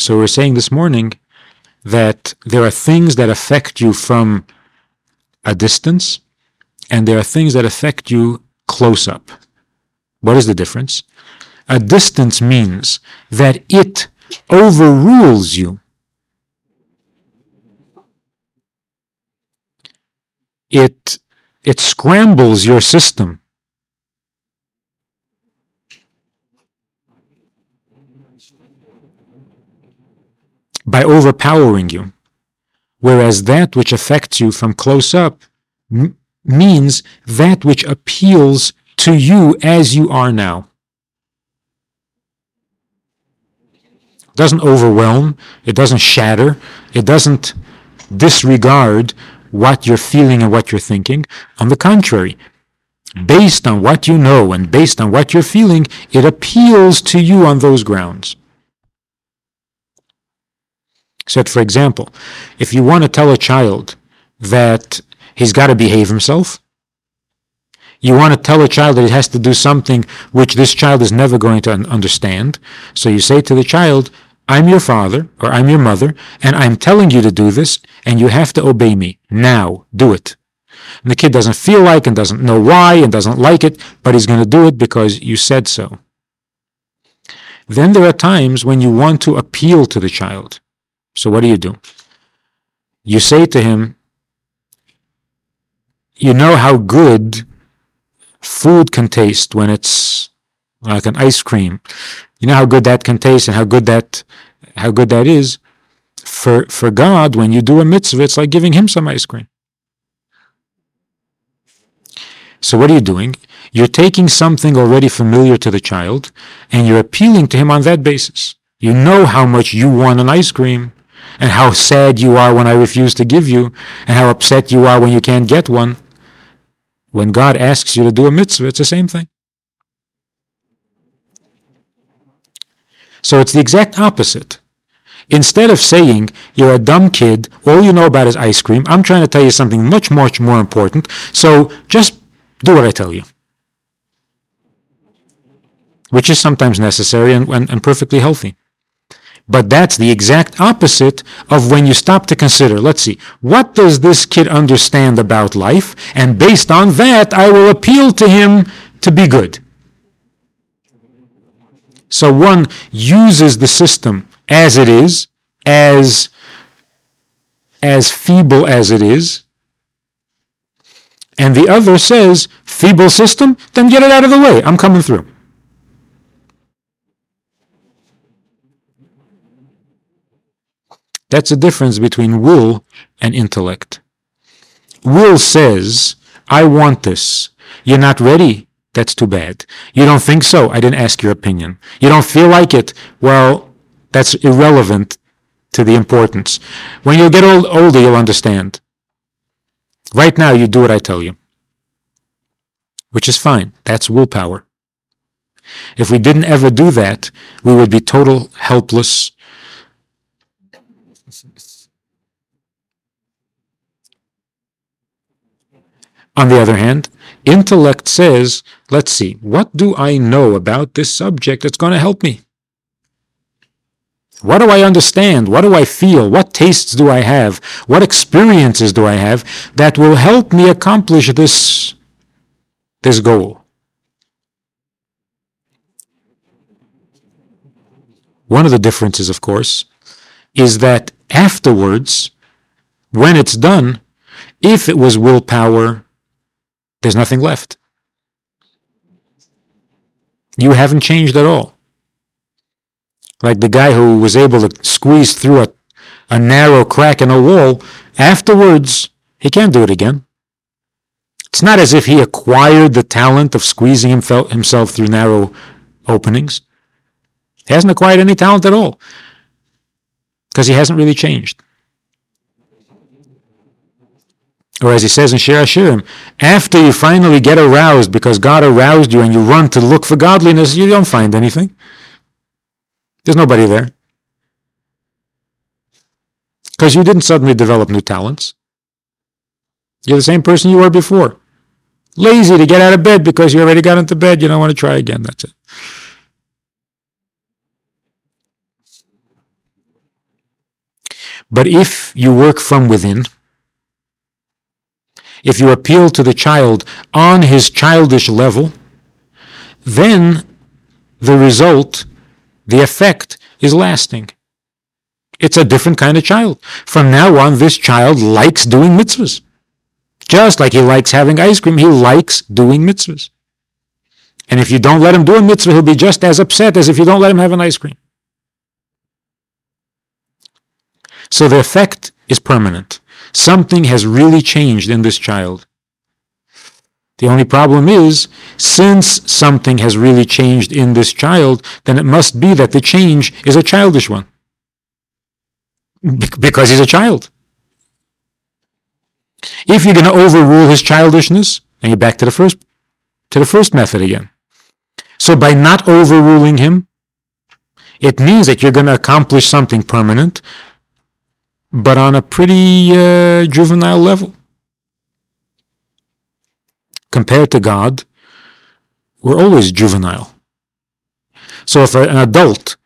So we're saying this morning that there are things that affect you from a distance, and there are things that affect you close up. What is the difference? A distance means that it overrules you. It, it scrambles your system. By overpowering you. Whereas that which affects you from close up m- means that which appeals to you as you are now. It doesn't overwhelm, it doesn't shatter, it doesn't disregard what you're feeling and what you're thinking. On the contrary, based on what you know and based on what you're feeling, it appeals to you on those grounds. So, for example, if you want to tell a child that he's got to behave himself, you want to tell a child that he has to do something which this child is never going to understand. So you say to the child, I'm your father or I'm your mother, and I'm telling you to do this, and you have to obey me. Now, do it. And the kid doesn't feel like and doesn't know why and doesn't like it, but he's going to do it because you said so. Then there are times when you want to appeal to the child. So what do you do? You say to him, you know how good food can taste when it's like an ice cream. You know how good that can taste and how good that how good that is. For for God, when you do a mitzvah, it's like giving him some ice cream. So what are you doing? You're taking something already familiar to the child and you're appealing to him on that basis. You know how much you want an ice cream and how sad you are when I refuse to give you and how upset you are when you can't get one. When God asks you to do a mitzvah, it's the same thing. So it's the exact opposite. Instead of saying, you're a dumb kid, all you know about is ice cream, I'm trying to tell you something much, much more important, so just do what I tell you. Which is sometimes necessary and, and, and perfectly healthy. But that's the exact opposite of when you stop to consider, let's see, what does this kid understand about life? And based on that, I will appeal to him to be good. So one uses the system as it is, as, as feeble as it is, and the other says, feeble system, then get it out of the way. I'm coming through. That's the difference between will and intellect. Will says, I want this. You're not ready. That's too bad. You don't think so? I didn't ask your opinion. You don't feel like it? Well, that's irrelevant to the importance. When you get old, older, you'll understand. Right now, you do what I tell you, which is fine. That's willpower. If we didn't ever do that, we would be total helpless. On the other hand, intellect says, let's see, what do I know about this subject that's going to help me? What do I understand? What do I feel? What tastes do I have? What experiences do I have that will help me accomplish this, this goal? One of the differences, of course, is that afterwards, when it's done, if it was willpower, there's nothing left. You haven't changed at all. Like the guy who was able to squeeze through a, a narrow crack in a wall, afterwards, he can't do it again. It's not as if he acquired the talent of squeezing himself through narrow openings. He hasn't acquired any talent at all because he hasn't really changed. Or as he says in Shir Hashirim, after you finally get aroused because God aroused you and you run to look for godliness, you don't find anything. There's nobody there. Because you didn't suddenly develop new talents. You're the same person you were before. Lazy to get out of bed because you already got into bed. You don't want to try again. That's it. But if you work from within, if you appeal to the child on his childish level, then the result, the effect, is lasting. It's a different kind of child. From now on, this child likes doing mitzvahs. Just like he likes having ice cream, he likes doing mitzvahs. And if you don't let him do a mitzvah, he'll be just as upset as if you don't let him have an ice cream. So the effect is permanent. Something has really changed in this child. The only problem is, since something has really changed in this child, then it must be that the change is a childish one. Because he's a child. If you're going to overrule his childishness, then you're back to the first to the first method again. So by not overruling him, it means that you're going to accomplish something permanent, but on a pretty uh, juvenile level. Compared to God, we're always juvenile. So if an adult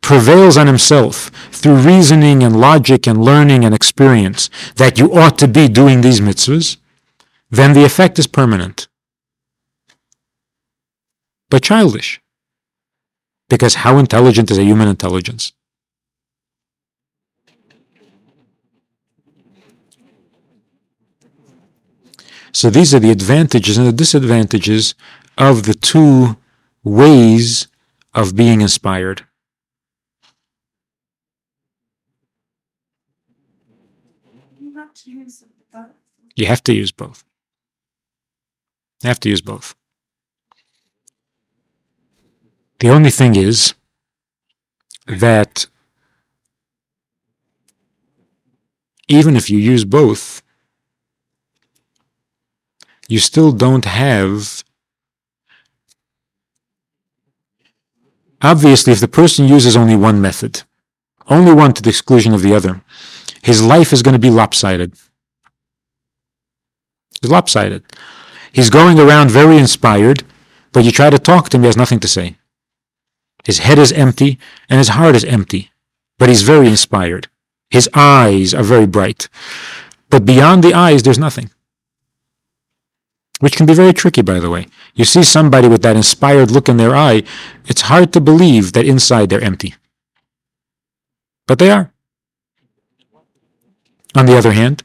prevails on himself through reasoning and logic and learning and experience that you ought to be doing these mitzvahs, then the effect is permanent. But childish. Because how intelligent is a human intelligence? So these are the advantages and the disadvantages of the two ways of being inspired. You have to use both. You have to use both. The only thing is that even if you use both, you still don't have. Obviously, if the person uses only one method, only one to the exclusion of the other, his life is going to be lopsided. He's lopsided. He's going around very inspired, but you try to talk to him, he has nothing to say. His head is empty and his heart is empty, but he's very inspired. His eyes are very bright. But beyond the eyes, there's nothing which can be very tricky, by the way. You see somebody with that inspired look in their eye, it's hard to believe that inside they're empty. But they are. On the other hand,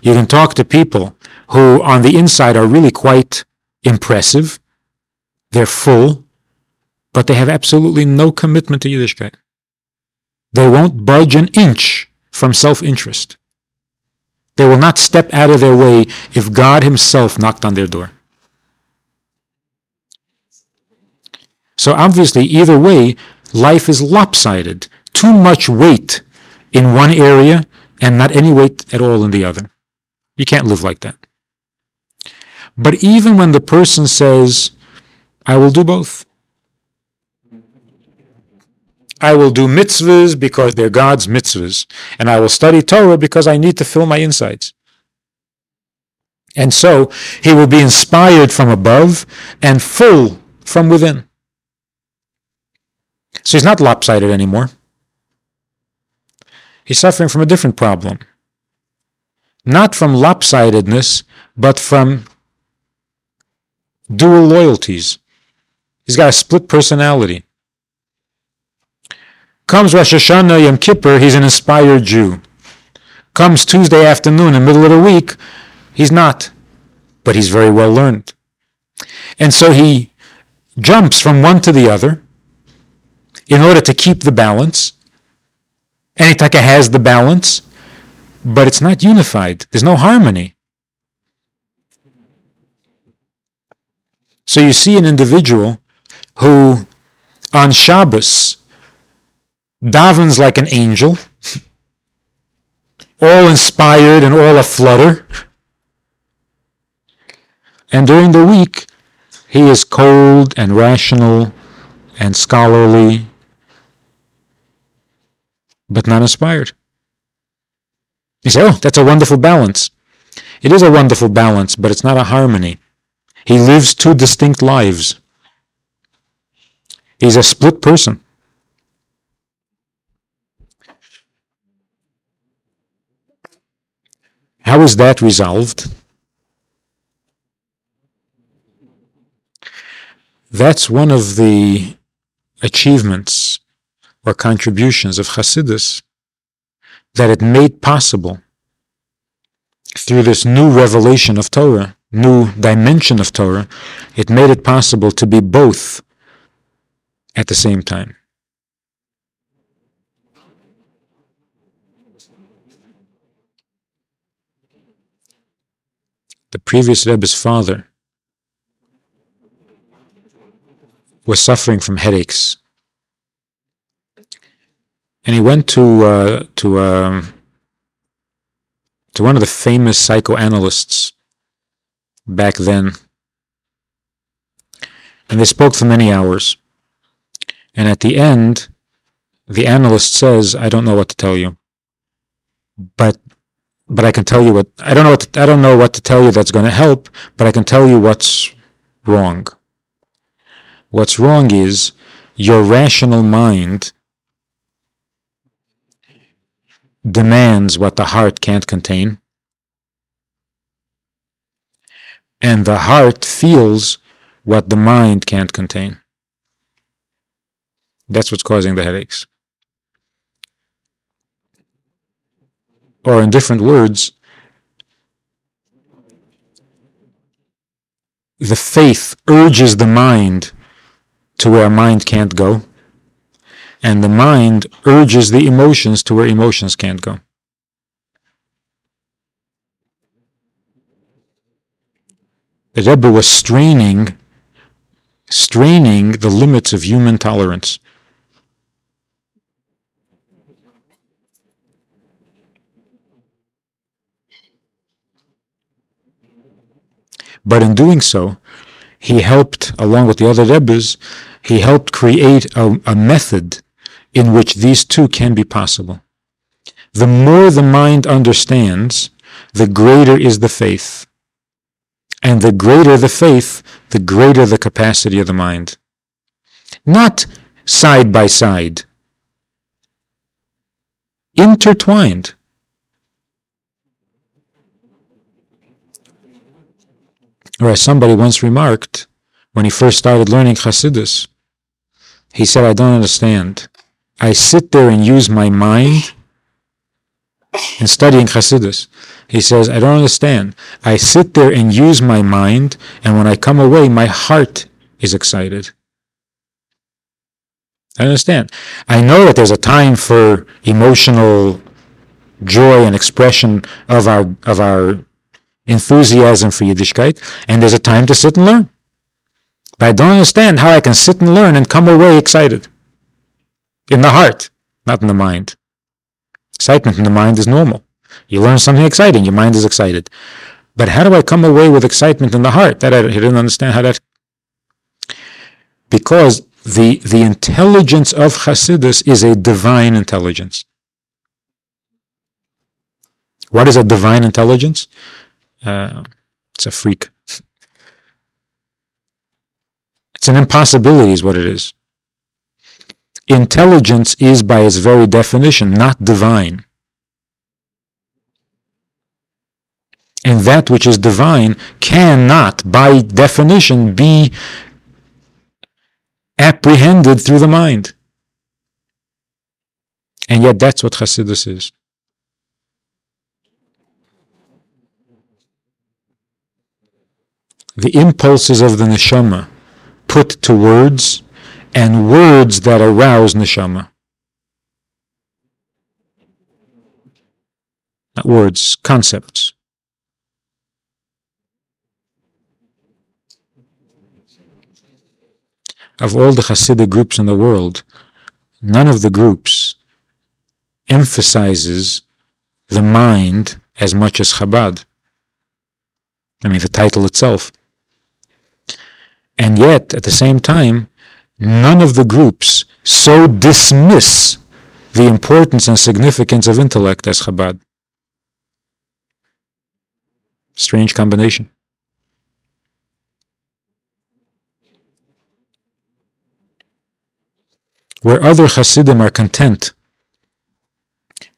you can talk to people who on the inside are really quite impressive. They're full, but they have absolutely no commitment to Yiddishkeit. They won't budge an inch from self-interest. They will not step out of their way if God Himself knocked on their door. So obviously, either way, life is lopsided. Too much weight in one area and not any weight at all in the other. You can't live like that. But even when the person says, I will do both, I will do mitzvahs because they're God's mitzvahs, and I will study Torah because I need to fill my insides. And so he will be inspired from above and full from within. So he's not lopsided anymore. He's suffering from a different problem. Not from lopsidedness, but from dual loyalties. He's got a split personality. Comes Rosh Hashanah, Yom Kippur, he's an inspired Jew. Comes Tuesday afternoon, in the middle of the week, he's not. But he's very well learned. And so he jumps from one to the other in order to keep the balance. Anitaka has the balance, but it's not unified. There's no harmony. So you see an individual who on Shabbos davens like an angel, all inspired and all aflutter. And during the week, he is cold and rational and scholarly, but not inspired. You say, oh, that's a wonderful balance. It is a wonderful balance, but it's not a harmony. He lives two distinct lives. He's a split person. How is that resolved? That's one of the achievements or contributions of Hasidus that it made possible through this new revelation of Torah, new dimension of Torah, it made it possible to be both at the same time. The previous Rebbe's father was suffering from headaches. And he went to uh, to um, to one of the famous psychoanalysts back then, and they spoke for many hours. And at the end, the analyst says, "I don't know what to tell you, but but I can tell you what I don't know what to, I don't know what to tell you that's going to help, but I can tell you what's wrong." What's wrong is your rational mind demands what the heart can't contain, and the heart feels what the mind can't contain. That's what's causing the headaches. Or, in different words, the faith urges the mind to where mind can't go, and the mind urges the emotions to where emotions can't go. The Rebbe was straining, straining the limits of human tolerance. But in doing so, he helped, along with the other Rebbes, he helped create a, a method in which these two can be possible. The more the mind understands, the greater is the faith. And the greater the faith, the greater the capacity of the mind. Not side by side, intertwined. Or as somebody once remarked when he first started learning Hasidus, he said, I don't understand. I sit there and use my mind in studying Hasidus. He says, I don't understand. I sit there and use my mind, and when I come away, my heart is excited. I understand. I know that there's a time for emotional joy and expression of our of our enthusiasm for Yiddishkeit, and there's a time to sit and learn. But I don't understand how I can sit and learn and come away excited. In the heart, not in the mind. Excitement in the mind is normal. You learn something exciting, your mind is excited. But how do I come away with excitement in the heart? That I didn't understand how that. Because the, the intelligence of Hasidus is a divine intelligence. What is a divine intelligence? It's a freak. It's an impossibility, is what it is. Intelligence is, by its very definition, not divine. And that which is divine cannot, by definition, be apprehended through the mind. And yet, that's what Hasidus is. The impulses of the neshama put to words and words that arouse neshama. Not words, concepts. Of all the Hasidic groups in the world, none of the groups emphasizes the mind as much as Chabad. I mean, the title itself. And yet, at the same time, none of the groups so dismiss the importance and significance of intellect as Chabad. Strange combination. Where other Hasidim are content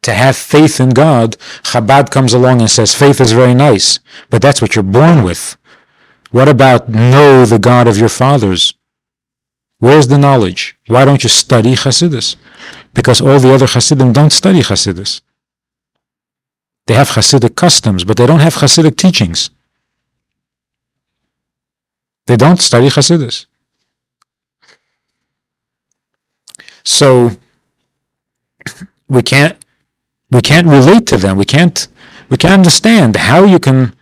to have faith in God, Chabad comes along and says faith is very nice, but that's what you're born with. What about know the God of your fathers? Where's the knowledge? Why don't you study Hasidus? Because all the other Hasidim don't study Hasidus. They have Hasidic customs, but they don't have Hasidic teachings. They don't study Hasidus. So we can't we can't relate to them. We can't we can't understand how you can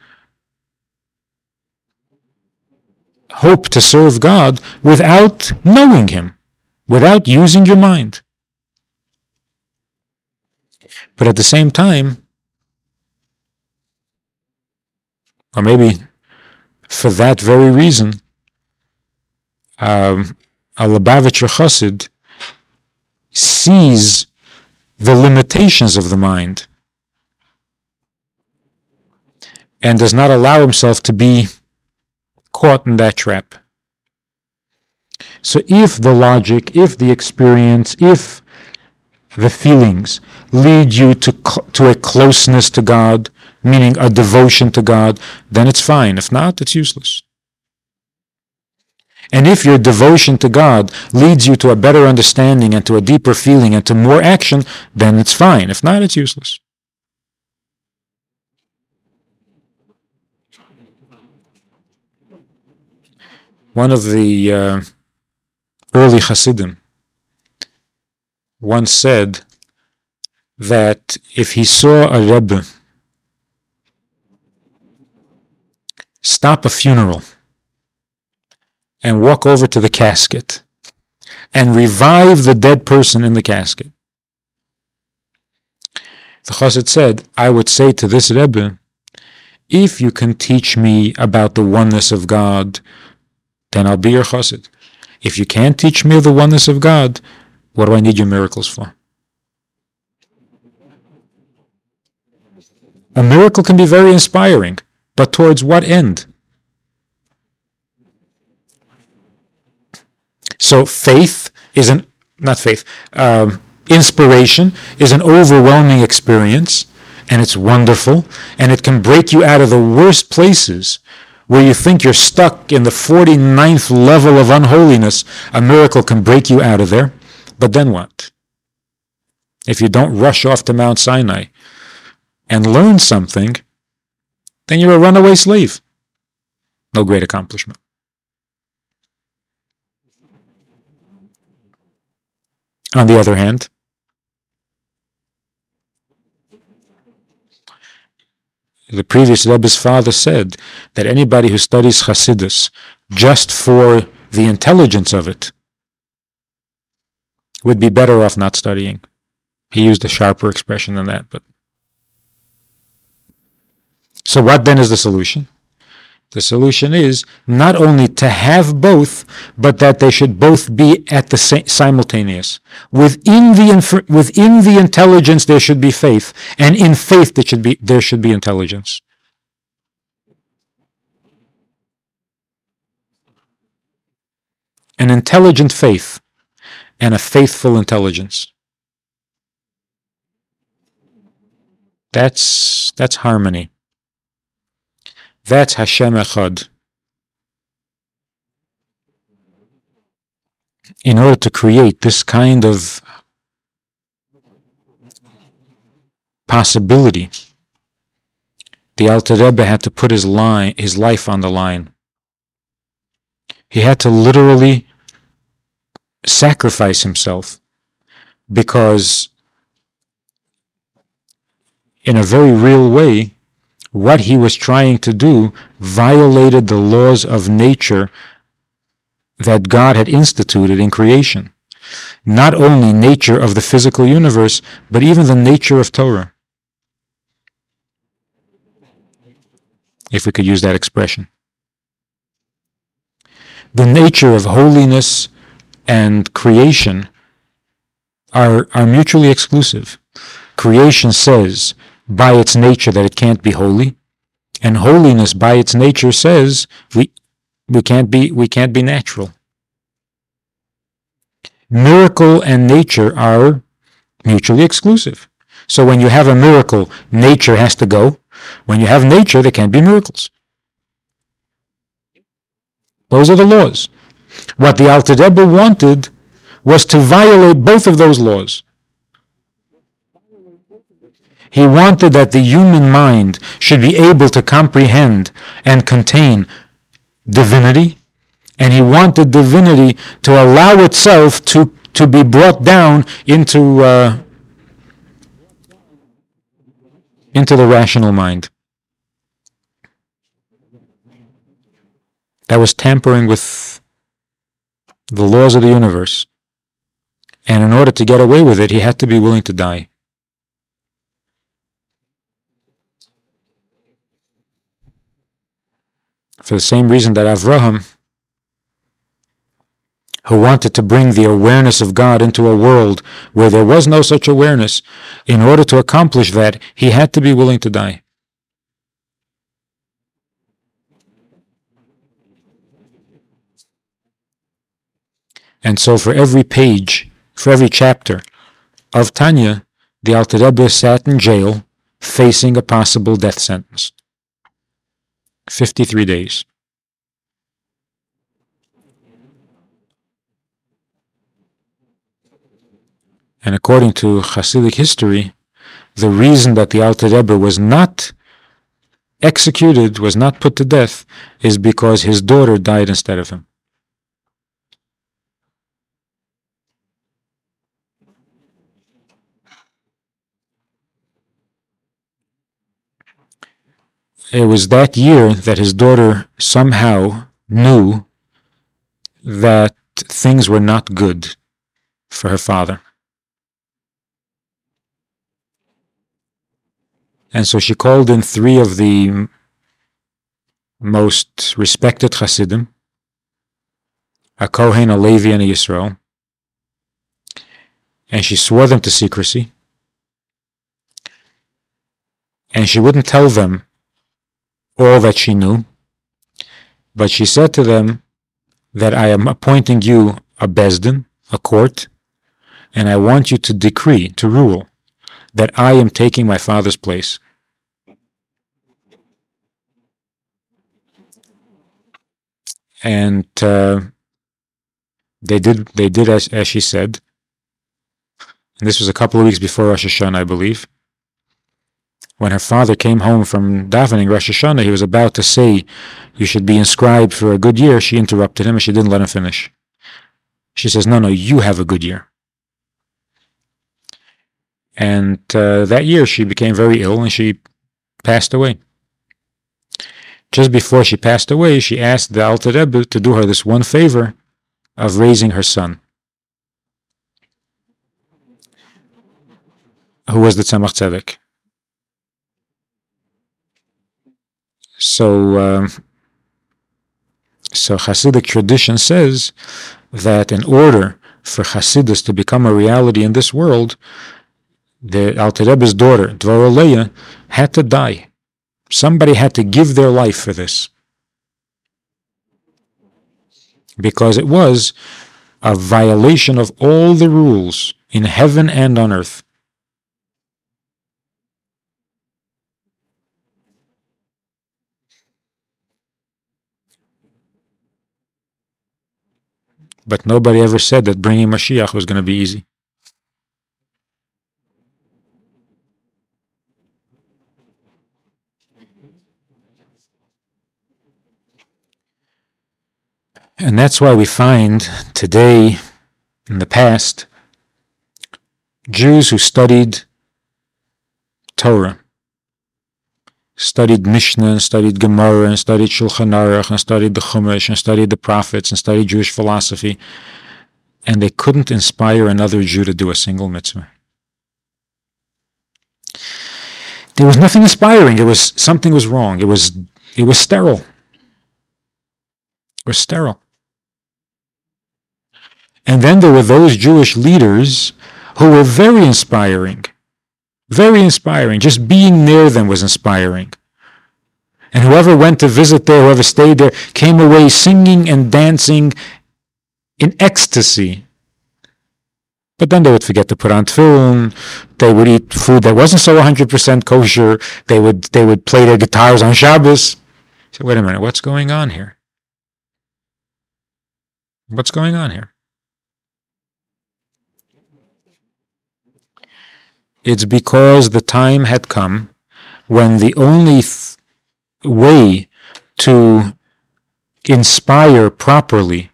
hope to serve God without knowing Him, without using your mind. But at the same time, or maybe for that very reason, um, a Lubavitcher Chassid sees the limitations of the mind and does not allow himself to be caught in that trap. So if the logic, if the experience, if the feelings lead you to, to a closeness to God, meaning a devotion to God, then it's fine. If not, it's useless. And if your devotion to God leads you to a better understanding and to a deeper feeling and to more action, then it's fine. If not, it's useless. One of the uh, early Hasidim once said that if he saw a Rebbe stop a funeral and walk over to the casket and revive the dead person in the casket. The Chassid said, I would say to this Rebbe, if you can teach me about the oneness of God, then I'll be your Chassid. If you can't teach me the oneness of God, what do I need your miracles for? A miracle can be very inspiring, but towards what end? So faith is an not faith. Um, inspiration is an overwhelming experience, and it's wonderful, and it can break you out of the worst places where you think you're stuck in the 49th level of unholiness. A miracle can break you out of there. But then what? If you don't rush off to Mount Sinai and learn something, then you're a runaway slave. No great accomplishment. On the other hand, the previous Rebbe's father said that anybody who studies Hasidus just for the intelligence of it would be better off not studying. He used a sharper expression than that, but so what then is the solution? The solution is not only to have both, but that they should both be at the same simultaneous. Within the inf- within the intelligence there should be faith, and in faith there should be there should be intelligence. An intelligent faith and a faithful intelligence. That's that's harmony. That's Hashem Echad. In order to create this kind of possibility, the Alter Rebbe had to put his line, his life on the line. He had to literally sacrifice himself because in a very real way, what he was trying to do violated the laws of nature that God had instituted in creation. Not only nature of the physical universe, but even the nature of Torah. If we could use that expression. The nature of holiness and creation are, are mutually exclusive. Creation says, by its nature that it can't be holy, and holiness by its nature says we we can't be we can't be natural. Miracle and nature are mutually exclusive. So when you have a miracle, nature has to go. When you have nature, there can't be miracles. Those are the laws. What the Alter wanted was to violate both of those laws. He wanted that the human mind should be able to comprehend and contain divinity, and he wanted divinity to allow itself to, to be brought down into, uh, into the rational mind. That was tampering with the laws of the universe. And in order to get away with it, he had to be willing to die. For the same reason that Avraham, who wanted to bring the awareness of God into a world where there was no such awareness, in order to accomplish that, he had to be willing to die. And so for every page, for every chapter of Tanya, the Alter Rebbe sat in jail facing a possible death sentence. 53 days. And according to Hasidic history, the reason that the Alter Rebbe was not executed, was not put to death, is because his daughter died instead of him. It was that year that his daughter somehow knew that things were not good for her father. And so she called in three of the most respected Hasidim, a Kohen, a Levi, and a Yisrael, and she swore them to secrecy. And she wouldn't tell them all that she knew, but she said to them that I am appointing you a beis din, a court, and I want you to decree, to rule, that I am taking my father's place. And uh, they did. They did as, as she said. And this was a couple of weeks before Rosh Hashanah, I believe. When her father came home from davening Rosh Hashanah, he was about to say, "You should be inscribed for a good year." She interrupted him, and she didn't let him finish. She says, "No, no, you have a good year." And uh, that year, she became very ill, and she passed away. Just before she passed away, she asked the Alter Rebbe to do her this one favor of raising her son, who was the Tzemach Tzedek. So, um, so Hasidic tradition says that in order for Hasidus to become a reality in this world, the Alter Rebbe's daughter, Dvorah Leah, had to die. Somebody had to give their life for this. Because it was a violation of all the rules in heaven and on earth. But nobody ever said that bringing Mashiach was going to be easy. And that's why we find today, in the past, Jews who studied Torah, studied Mishnah, and studied Gemara, and studied Shulchan Aruch, and studied the Chumash, and studied the prophets, and studied Jewish philosophy, and they couldn't inspire another Jew to do a single mitzvah. There was nothing inspiring. It was something was wrong. It was it was sterile. It was sterile. And then there were those Jewish leaders who were very inspiring. Very inspiring. Just being near them was inspiring. And whoever went to visit there, whoever stayed there, came away singing and dancing in ecstasy. But then they would forget to put on tefillin. They would eat food that wasn't so 100% kosher. They would they would play their guitars on Shabbos. So wait a minute, what's going on here? What's going on here? It's because the time had come when the only way to inspire properly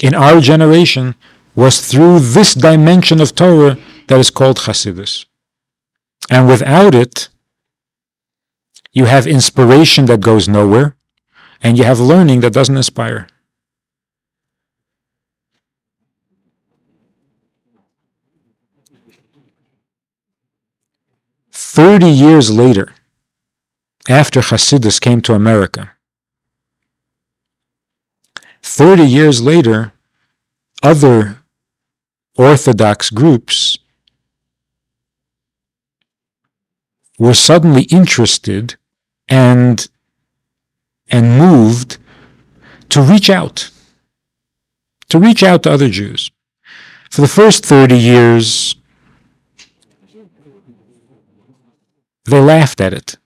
in our generation was through this dimension of Torah that is called Hasidus. And without it, you have inspiration that goes nowhere, and you have learning that doesn't inspire. Thirty years later, after Hasidus came to America, 30 years later, other Orthodox groups were suddenly interested and and moved to reach out to reach out to other Jews. For the first 30 years they laughed at it.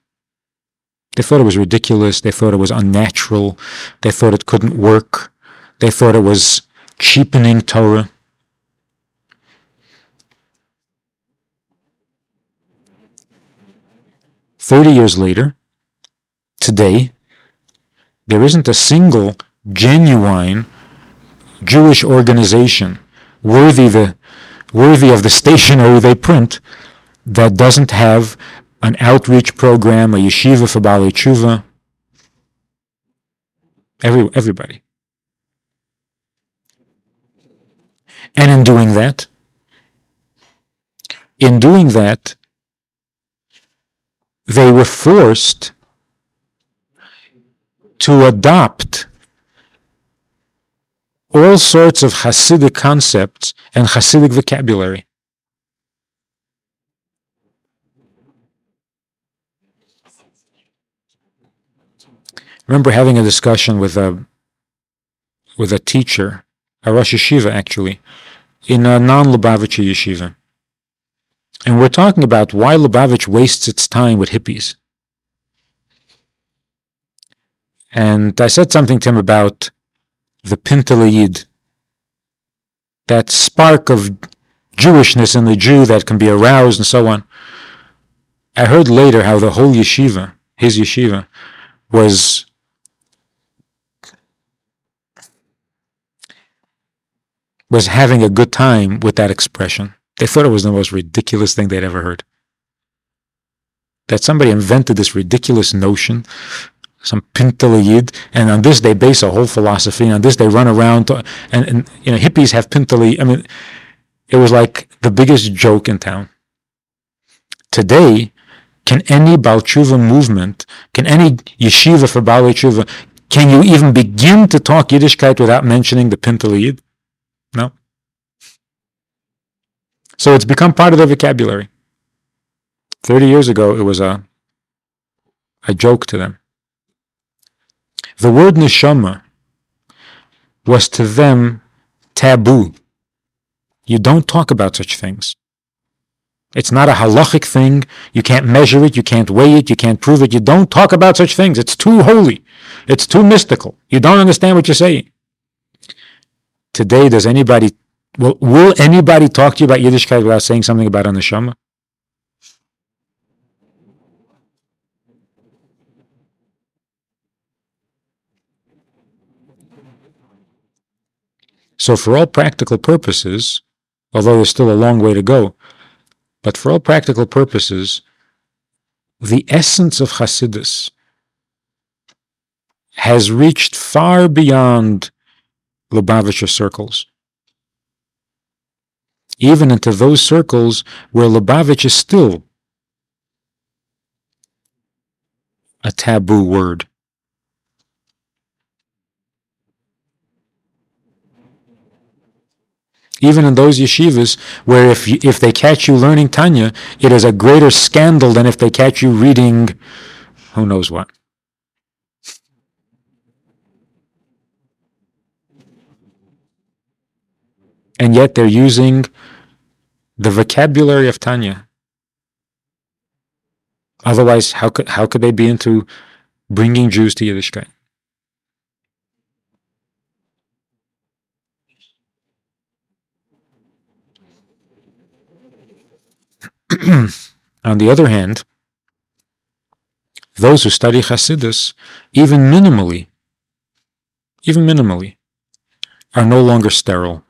They thought it was ridiculous, they thought it was unnatural, they thought it couldn't work, they thought it was cheapening Torah. Thirty years later, today, there isn't a single genuine Jewish organization worthy the worthy of the stationery they print that doesn't have an outreach program, a yeshiva for Baalei Tshuva. Every, everybody. And in doing that, in doing that, they were forced to adopt all sorts of Hasidic concepts and Hasidic vocabulary. I remember having a discussion with a with a teacher, a Rosh Yeshiva actually, in a non-Lubavitcher yeshiva. And we're talking about why Lubavitch wastes its time with hippies. And I said something to him about the pintele Yid, that spark of Jewishness in the Jew that can be aroused and so on. I heard later how the whole yeshiva, his yeshiva, was was having a good time with that expression. They thought it was the most ridiculous thing they'd ever heard. That somebody invented this ridiculous notion, some pintele Yid, and on this they base a whole philosophy, and on this they run around, to, and, and you know hippies have pintele Yid. I mean, it was like the biggest joke in town. Today, can any Baal Tshuva movement, can any yeshiva for Baalei Tshuva, can you even begin to talk Yiddishkeit without mentioning the pintele Yid? No. So it's become part of their vocabulary. 30 years ago, it was a, a joke to them. The word neshama was to them taboo. You don't talk about such things. It's not a halachic thing. You can't measure it. You can't weigh it. You can't prove it. You don't talk about such things. It's too holy. It's too mystical. You don't understand what you're saying. Today, does anybody, will, will anybody talk to you about Yiddishkeit without saying something about a neshama? So, for all practical purposes, although there's still a long way to go, but for all practical purposes, the essence of Hasidus has reached far beyond Lubavitcher circles. Even into those circles where Lubavitch is still a taboo word. Even in those yeshivas where if, you, if they catch you learning Tanya, it is a greater scandal than if they catch you reading who knows what. And yet they're using the vocabulary of Tanya. Otherwise, how could how could they be into bringing Jews to Yiddishkeit? On the other hand, those who study Hasidus, even minimally, even minimally, are no longer sterile.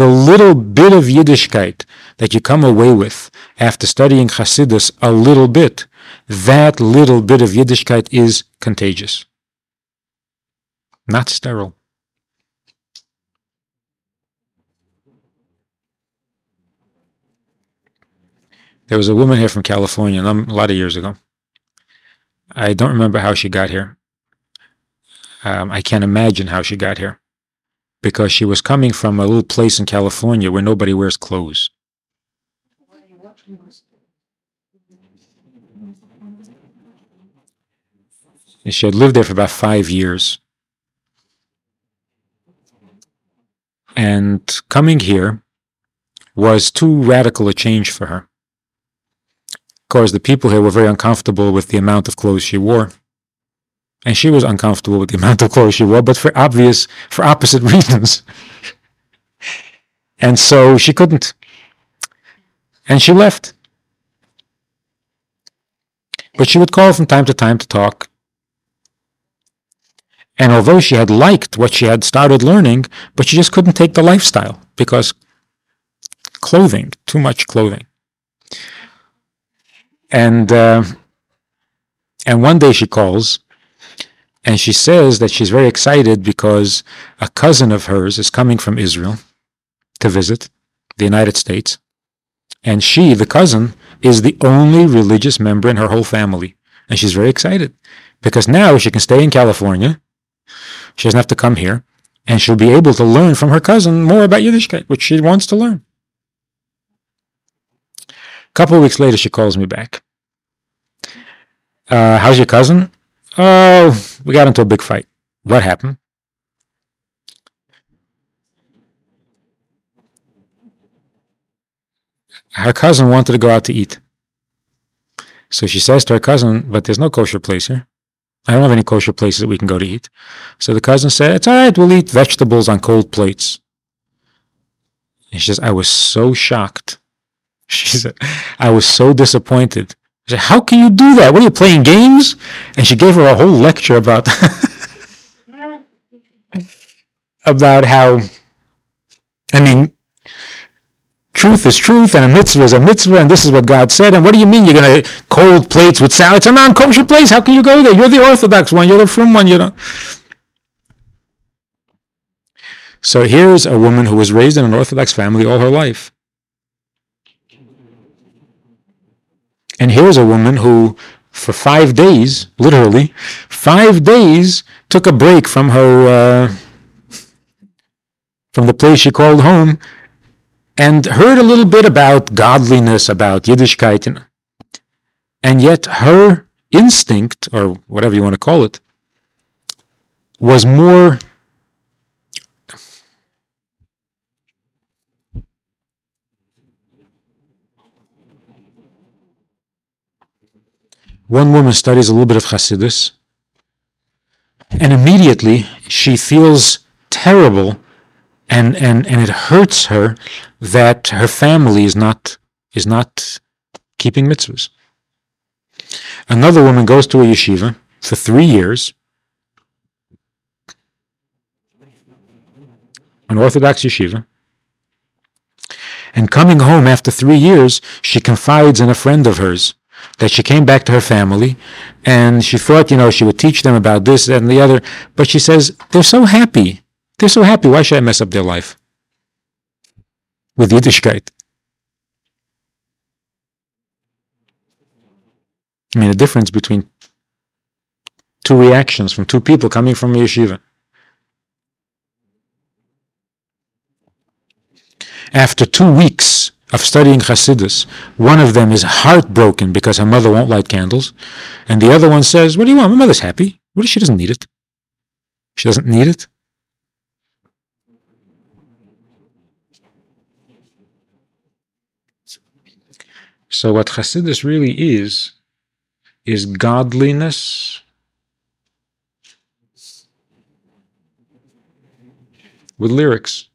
The little bit of Yiddishkeit that you come away with after studying Hasidus a little bit, that little bit of Yiddishkeit is contagious, not sterile. There was a woman here from California a lot of years ago. I don't remember how she got here. Um, I can't imagine how she got here because she was coming from a little place in California where nobody wears clothes. And she had lived there for about five years. And coming here was too radical a change for her Of course, the people here were very uncomfortable with the amount of clothes she wore. And she was uncomfortable with the amount of clothes she wore, but for obvious, for opposite reasons. and so she couldn't. And she left. But she would call from time to time to talk. And although she had liked what she had started learning, but she just couldn't take the lifestyle because clothing, too much clothing. And uh, and one day she calls and she says that she's very excited because a cousin of hers is coming from Israel to visit the United States. And she, the cousin, is the only religious member in her whole family. And she's very excited because now she can stay in California. She doesn't have to come here. And she'll be able to learn from her cousin more about Yiddishkeit, which she wants to learn. A couple of weeks later, she calls me back. Uh, how's your cousin? Oh, we got into a big fight. What happened? Hmm. Her cousin wanted to go out to eat. So she says to her cousin, but there's no kosher place here. I don't have any kosher places that we can go to eat. So the cousin said, It's all right, we'll eat vegetables on cold plates. And she says, I was so shocked she said, I was so disappointed. I said, How can you do that? What are you playing games? And she gave her a whole lecture about about how I mean truth is truth and a mitzvah is a mitzvah and this is what God said. And what do you mean you're gonna cold plates with salad? It's a non kosher place. How can you go there? You're the Orthodox one, you're the frum one, you know. So here's a woman who was raised in an Orthodox family all her life. And here's a woman who, for five days, literally, five days, took a break from her, uh, from the place she called home, and heard a little bit about godliness, about Yiddishkeit. And yet her instinct, or whatever you want to call it, was more One woman studies a little bit of Hasidus, and immediately she feels terrible and, and, and it hurts her that her family is not is not keeping mitzvahs. Another woman goes to a yeshiva for three years, an Orthodox yeshiva, and coming home after three years, she confides in a friend of hers that she came back to her family and she thought, you know, she would teach them about this and the other. But she says, they're so happy. They're so happy. Why should I mess up their life? With Yiddishkeit. I mean, the difference between two reactions from two people coming from yeshiva. After two weeks of studying Hasidus, one of them is heartbroken because her mother won't light candles, and the other one says, What do you want? My mother's happy. What if she doesn't need it? She doesn't need it? So, what Hasidus really is, is godliness with lyrics.